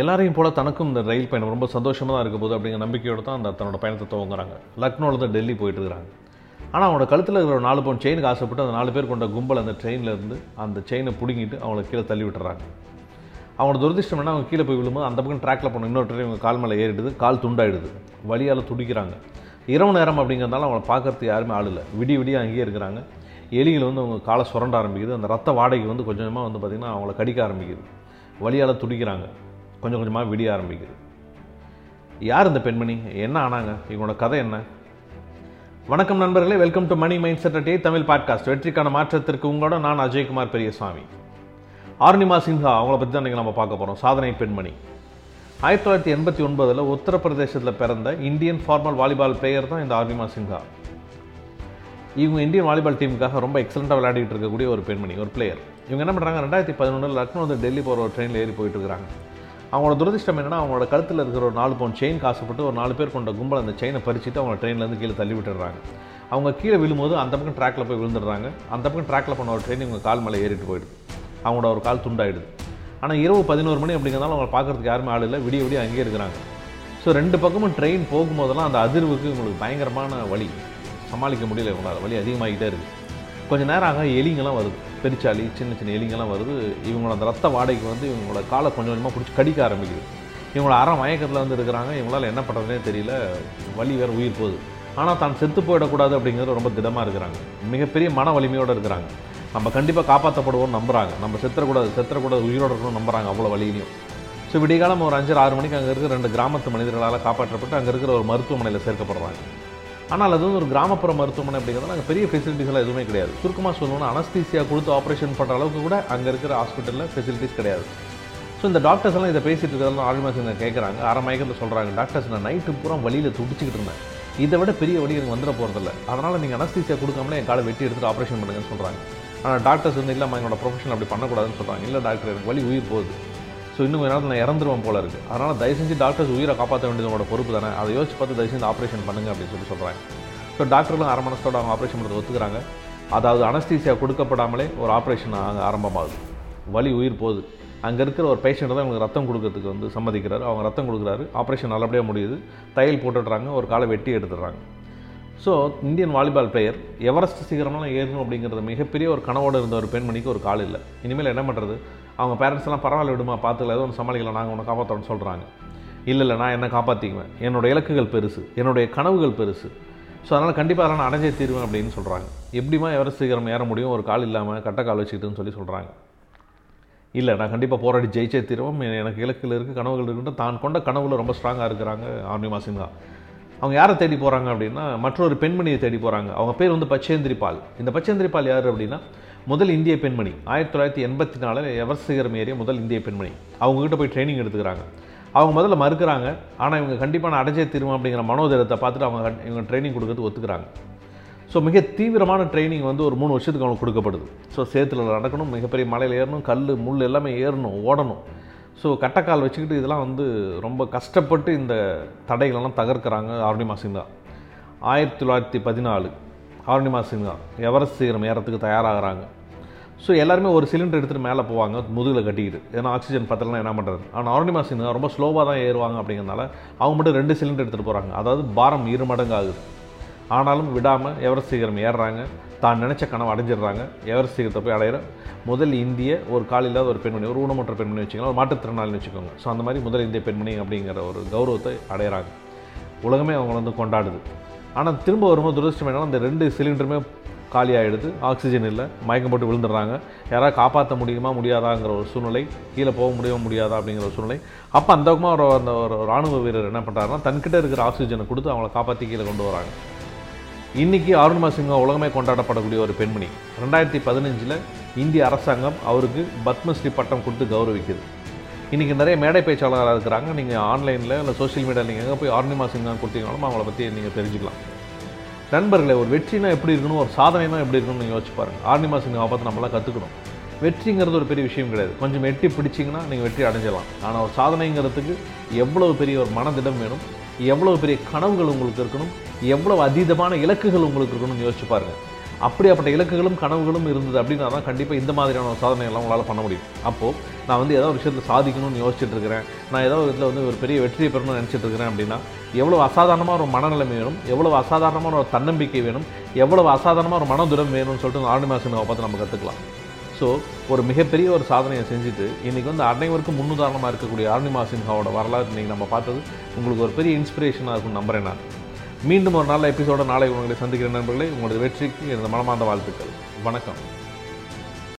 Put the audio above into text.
எல்லாரையும் போல தனக்கும் இந்த ரயில் பயணம் ரொம்ப சந்தோஷமாக தான் இருக்க போது அப்படிங்கிற நம்பிக்கையோடு தான் அந்த தன்னோட பயணத்தை துவங்குறாங்க. லக்னோவில் தான் டெல்லி போயிட்டு இருக்கிறாங்க ஆனால் அவனோட கழுத்தில் இருக்கிற ஒரு நாலு பவுன் செயினுக்கு ஆசைப்பட்டு அந்த நாலு பேர் கொண்ட கும்பல் அந்த ட்ரெயின்லேருந்து அந்த செயினை பிடுங்கிட்டு அவங்கள கீழே தள்ளி விட்டுறாங்க. அவனோட துரதிருஷ்டம் என்ன அவங்க கீழே போய் விழும்போது அந்த பக்கம் ட்ராக்ல போன இன்னொரு ட்ரெயின் இவங்க கால் மேலே ஏறிடுது கால் துண்டாயிடுது. வலியால் துடிக்கிறாங்க. இரவு நேரம் அப்படிங்கிறதுனால அவங்கள பார்க்கறதுக்கு யாருமே ஆள் இல்லை. விடிய விடிய அங்கேயே இருக்கிறாங்க. எலிகள் வந்து அவங்க காலை சுரண்ட ஆரம்பிக்குது. அந்த ரத்த வாடகை வந்து கொஞ்சமாக வந்து பார்த்திங்கன்னா அவங்கள கடிக்க ஆரம்பிக்குது. வலியால் துடிக்கிறாங்க. கொஞ்சம் கொஞ்சமாக விடிய ஆரம்பிக்குது. யார் இந்த பெண்மணி? என்ன ஆனாங்க? இவங்களோட கதை என்ன? வணக்கம் நண்பர்களே welcome to money mindset day Tamil podcast வெற்றிக்கான மாற்றத்திற்கு உங்களோட நான் அஜய்குமார் பெரியசாமி. ஆர்னிமா சின்ஹா அவங்கள பற்றி தான் நம்ம பார்க்க போகிறோம் சாதனை பெண்மணி. ஆயிரத்தி தொள்ளாயிரத்தி எண்பத்தி ஒன்பதில் உத்தரப்பிரதேசத்தில் பிறந்த இந்தியன் ஃபார்மல் வாலிபால் பிளேயர் தான் இந்த ஆர்னிமா சின்ஹா. இவங்க இந்தியன் வாலிபால் டீமுக்காக ரொம்ப எக்ஸலண்ட்டாக விளையாடிட்டு இருக்கக்கூடிய ஒரு பெண்மணி ஒரு பிளேயர் இவங்க என்ன பண்ணுறாங்க ரெண்டாயிரத்தி பதினொன்றில் லக்னோ வந்து டெல்லி போகிற ஒரு ட்ரெயினில் ஏறி போயிட்டு இருக்கிறாங்க. அவங்களோட துரதிருஷ்டம் என்னென்னா அவங்களோட கழுத்தில் இருக்கிற ஒரு நாலு பவுன் செயின் காசுப்பட்டு ஒரு நாலு பேர் கொண்ட கும்பல் அந்த செயினை பறிச்சுட்டு அவங்க ட்ரெயின்லேருந்து கீழே தள்ளி விட்டுடுறாங்க. அவங்க கீழே விழும்போது அந்த பக்கம் ட்ராக்ல போய் விழுந்துடுறாங்க. அந்த பக்கம் ட்ராக்ல போன ஒரு ட்ரெயின் இவங்க கால் மேலே ஏறிட்டு போயிடுது. அவங்களோட ஒரு கால் துண்டாயிடுது. ஆனால் இரவு பதினோரு மணி அப்படிங்கிறதால அவங்களை பார்க்குறதுக்கு யாருமே ஆள் இல்லை. விடிய விடிய அங்கேயே இருக்கிறாங்க. ஸோ ரெண்டு பக்கமும் ட்ரெயின் போகும்போதெல்லாம் அந்த அதிர்வுக்கு உங்களுக்கு பயங்கரமான வலி. சமாளிக்க முடியல இவங்களால். வலி அதிகமாகிட்டே இருக்குது கொஞ்ச நேரம் ஆக எலிங்கெல்லாம் வருது. பெருச்சாளி சின்ன சின்ன எலிங்கெல்லாம் வருது இவங்களோட அந்த ரத்த வாடகைக்கு வந்து இவங்களோட காலை கொஞ்சம் கொஞ்சமாக பிடிச்சி கடிக்க ஆரம்பிக்குது. இவங்கள அற மயக்கத்தில் வந்து இருக்கிறாங்க இவங்களால என்ன பண்ணுறதுனே தெரியல வலி வேறு உயிர் போகுது. ஆனால் தான் செத்து போயிடக்கூடாது அப்படிங்கிறது ரொம்ப திடமாக இருக்கிறாங்க. மிகப்பெரிய மன வலிமையோடு இருக்கிறாங்க. நம்ம கண்டிப்பாக காப்பாற்றப்படுவோம்னு நம்புறாங்க. நம்ம செத்துறக்கூடாது செத்துறக்கூடாது உயிரோடு இருக்கணும்னு நம்புறாங்க அவ்வளோ வழியிலையும் ஸோ விடிகாலம் ஒரு அஞ்சு ஆறு மணிக்கு அங்கே இருக்கிற ரெண்டு கிராமத்து மனிதர்களால் காப்பாற்றப்பட்டு அங்கே இருக்கிற ஒரு மருத்துவமனையில் சேர்க்கப்படுறாங்க. ஆனால் அது வந்து ஒரு கிராமப்புற மருத்துவமனை அப்படிங்கிறதுல அங்கே பெரிய ஃபெசிலிட்டிஸ்லாம் எதுவுமே கிடையாது. சுருக்கமாக சொல்லணும்னா அனஸ்தீசியா கொடுத்து ஆப்ரேஷன் பண்ணுற அளவுக்கு கூட அங்கே இருக்கிற ஹாஸ்பிட்டலில் ஃபெசிலிட்டிஸ் கிடையாது. ஸோ இந்த டாக்டர்ஸ் எல்லாம் இதை பேசிட்டு இருக்கிறதெல்லாம் ஆழ்மாசிங்க கேட்குறாங்க அரைமயக்கத்தில் சொல்கிறாங்க டாக்டர்ஸ் நான் நைட்டு பூரா வழியில் துடிச்சிக்கிட்டு இருந்தேன். இதை விட பெரிய வழி எனக்கு வந்துட போகிறதில்ல அதனால் நீங்கள் அனஸ்தீசியா கொடுக்காமலே என் காலை வெட்டி எடுத்துட்டு ஆப்ரேஷன் பண்ணுங்கன்னு சொல்கிறாங்க ஆனால் டாக்டர்ஸ் வந்து இல்லைம்மா என்னோட ப்ரொஃபஷன் அப்படி பண்ணக்கூடாதுன்னு சொல்கிறாங்க இல்லை டாக்டர் எனக்கு வழி உயிர் போகுது. ஸோ இன்னும் கொஞ்ச நேரத்தில் நான் இறந்துருவேன் போல இருக்குது அதனால் தயவு செஞ்சு டாக்டர்ஸ் உயிரை காப்பாற்ற வேண்டியது உங்களோட பொறுப்பு தானே. அதை யோசிச்சு பார்த்து தயவு செஞ்சு ஆப்ரேஷன் பண்ணுங்க அப்படின்னு சொல்லி சொல்கிறாங்க ஸோ டாக்டர்களும் அரை மனசோட அவங்க ஆப்ரேஷன் பண்ணுறது ஒத்துக்கிறாங்க. அதாவது அனஸ்தீசியா கொடுக்கப்படாமலே ஒரு ஆப்ரேஷன் அங்கே ஆரம்பமாகுது. வலி உயிர் போகுது. அங்கே இருக்கிற ஒரு பேஷண்ட் தான் அவங்களுக்கு ரத்தம் கொடுக்கறதுக்கு வந்து சம்மதிக்கிறாரு. அவங்க ரத்தம் கொடுக்குறாரு. ஆப்ரேஷன் நல்லபடியாக முடியுது. தையல் போட்டுடுறாங்க. ஒரு காலை வெட்டி எடுத்துடுறாங்க. So Indian volleyball player Everest சீக்கிரமெல்லாம் ஏறணும் அப்படிங்கிறது மிகப்பெரிய ஒரு கனவோடு இருந்த ஒரு பெண்மணிக்கு ஒரு கால் இல்லை. இனிமேல் என்ன பண்ணுறது அவங்க பேரண்ட்ஸ்லாம் பரவாயில்ல விடுமா பார்த்துக்கல ஏதோ ஒன்று சமாளிக்கலாம் நாங்கள் உன்னை காப்பாற்றோன்னு சொல்கிறாங்க இல்லை இல்லை நான் என்ன காப்பாற்றிக்குவேன் என்னோட இலக்குகள் பெருசு என்னுடைய கனவுகள் பெருசு. ஸோ அதனால் கண்டிப்பாக அதெல்லாம் நான் அடைஞ்சே தீர்வேன் அப்படின்னு சொல்கிறாங்க எப்படிமா எவரெஸ்ட் சீக்கிரம் ஏற முடியும்? ஒரு கால் இல்லாமல் கட்ட கால் வச்சுக்கிட்டுன்னு சொல்லி சொல்கிறாங்க இல்லை நான் கண்டிப்பாக போராடி ஜெயிச்சே தீருவோம். எனக்கு இலக்கில் இருக்குது கனவுகள் இருக்குன்ட்டு தான் கொண்ட கனவுல ரொம்ப ஸ்ட்ராங்காக இருக்கிறாங்க ஆர்னிமா சின்ஹா அவங்க யாரை தேடி போகிறாங்க அப்படின்னா மற்றொரு பெண்மணியை தேடி போகிறாங்க அவங்க பேர் வந்து பச்சேந்திரி பால் இந்த பச்சேந்திரி பால் யார் அப்படின்னா முதல் இந்திய பெண்மணி. ஆயிரத்தி தொள்ளாயிரத்தி எண்பத்தி நாலில் எவர்சிகரம் ஏறிய முதல் இந்திய பெண்மணி. அவங்கக்கிட்ட போய் ட்ரைனிங் எடுத்துக்கிறாங்க. அவங்க முதல்ல மறுக்கிறாங்க. ஆனால் இவங்க கண்டிப்பாக அடைஞ்சே திரும்ப அப்படிங்கிற மனோதரத்தை பார்த்துட்டு அவங்க இவங்க ட்ரைனிங் கொடுக்கறது ஒத்துக்கிறாங்க. ஸோ மிக தீவிரமான ட்ரைனிங் வந்து ஒரு மூணு வருஷத்துக்கு அவங்களுக்கு கொடுக்கப்படுது. ஸோ சேத்துல நடக்கணும் மிகப்பெரிய மலையில் ஏறணும் கல் முள் எல்லாமே ஏறணும் ஓடணும். ஸோ கட்டக்கால் வச்சுக்கிட்டு இதெல்லாம் வந்து ரொம்ப கஷ்டப்பட்டு இந்த தடைகளெல்லாம் தகர்க்கிறாங்க ஆர்னிமா தான் ஆயிரத்தி தொள்ளாயிரத்தி பதினாலு. ஆர்னிமா சிங்கா எவரெஸ்ட் சிகரம் ஏறத்துக்கு தயாராகிறாங்க. ஸோ எல்லாருமே ஒரு சிலிண்டர் எடுத்துகிட்டு மேலே போவாங்க முதுகில் கட்டிக்கிட்டு. ஏன்னா ஆக்சிஜன் பத்தலாம் என்ன பண்ணுறது ஆனால் ஆர்னிமா சிங்கா ரொம்ப ஸ்லோவாக தான் ஏறுவாங்க அப்படிங்கிறனால அவங்க மட்டும் ரெண்டு சிலிண்டர் எடுத்துகிட்டு போகிறாங்க அதாவது பாரம் இரு மடங்கு ஆகுது ஆனாலும் விடாமல் எவரெஸ்ட் சிகரம் ஏறுறாங்க தான் நினச்ச கனவு அடைஞ்சிடுறாங்க. எவரெஸ்ட் சிகரத்தை போய் அடையிற முதல் இந்திய ஒரு கால் இல்லாத ஒரு பெண்மணி ஒரு ஊனமுற்ற பெண்மணி வச்சுக்கலாம் ஒரு மாற்றுத்திறனாளின்னு வச்சுக்கோங்க. ஸோ அந்த மாதிரி முதல் இந்திய பெண்மணி அப்படிங்கிற ஒரு கௌரவத்தை அடையிறாங்க. உலகமே அவங்கள வந்து கொண்டாடுது. ஆனால் திரும்ப வரும்போது துரதிருஷ்டம் என்னன்னா அந்த ரெண்டு சிலிண்டருமே காலி ஆகிடுது ஆக்சிஜன் இல்லை. மயக்கம் போட்டு விழுந்துடுறாங்க. யாராவது காப்பாற்ற முடியுமா முடியாதாங்கிற ஒரு சூழ்நிலை. கீழே போக முடியுமா முடியாதா அப்படிங்கிற ஒரு சூழ்நிலை. அப்போ அந்த பக்கமாக ஒரு அந்த ஒரு ராணுவ வீரர் என்ன பண்ணுறாருன்னா தன்கிட்ட இருக்கிற ஆக்சிஜனை கொடுத்து அவங்கள காப்பாற்றி கீழே கொண்டு வராங்க. இன்றைக்கி அருண்மா சிங்கா உலகமே கொண்டாடப்படக்கூடிய ஒரு பெண்மணி. ரெண்டாயிரத்தி பதினஞ்சில் இந்திய அரசாங்கம் அவருக்கு பத்மஸ்ரீ பட்டம் கொடுத்து கௌரவிக்குது. இன்றைக்கி நிறைய மேடை பேச்சாளராக இருக்கிறாங்க. நீங்கள் ஆன்லைனில் இல்லை சோஷியல் மீடியாவில் நீங்கள் எங்கே போய் ஆர்னிமா சிங்கா கொடுத்தீங்கனாலும் அவங்கள பற்றி நீங்கள் தெரிஞ்சுக்கலாம். நண்பர்களே ஒரு வெற்றினா எப்படி இருக்கணும்? ஒரு சாதனைனா எப்படி இருக்கணும்னு நீங்கள் யோசிச்சு பாருங்க. ஆர்னிமா சிங்காவை பார்த்து நம்மளாம் கற்றுக்கணும் வெற்றிங்கிறது ஒரு பெரிய விஷயம் கிடையாது. கொஞ்சம் எட்டி பிடிச்சிங்கன்னா நீங்கள் வெற்றி அடைஞ்சிடலாம். ஆனால் ஒரு சாதனைங்கிறதுக்கு எவ்வளவு பெரிய ஒரு மனதிடம் வேணும்? எவ்வளவு பெரிய கனவுகள் உங்களுக்கு இருக்கணும்? எவ்வளவு அதீதமான இலக்குகள் உங்களுக்கு இருக்கணும்னு யோசிச்சு பாருங்கள் அப்படியாப்பட்ட இலக்குகளும் கனவுகளும் இருந்தது அப்படின்னா தான் கண்டிப்பாக இந்த மாதிரியான ஒரு சாதனைகள்லாம் உங்களால் பண்ண முடியும். அப்போது நான் வந்து ஏதோ ஒரு விஷயத்தில் சாதிக்கணும்னு யோசிச்சுட்டு இருக்கிறேன். நான் ஏதோ ஒரு இதில் வந்து ஒரு பெரிய வெற்றியை பெறணும்னு நினச்சிட்டு இருக்கிறேன் அப்படின்னா எவ்வளோ அசாதாரணமாக ஒரு மனநிலைமை வேணும் எவ்வளோ அசாதாரணமான ஒரு தன்னம்பிக்கை வேணும் எவ்வளோ அசாதாரணமாக ஒரு மனதுரம் வேணும்னு சொல்லிட்டு ஆண்டு மாசினாவை பார்த்து நம்ம கற்றுக்கலாம் ஸோ ஒரு மிகப்பெரிய ஒரு சாதனையை செஞ்சுட்டு இன்றைக்கி வந்து அனைவருக்கும் முன்னுதாரணமாக இருக்கக்கூடிய அருணிமா சின்ஹாவோட வரலாறு இன்றைக்கி நம்ம பார்த்தது உங்களுக்கு ஒரு பெரிய இன்ஸ்பிரேஷனாக இருக்கும் நம்புறேன் நான். மீண்டும் ஒரு நல்ல எபிசோட நாளை உங்களை சந்திக்கிற நண்பர்களை. உங்களது வெற்றிக்கு எனது மனமார்ந்த வாழ்த்துக்கள். வணக்கம்.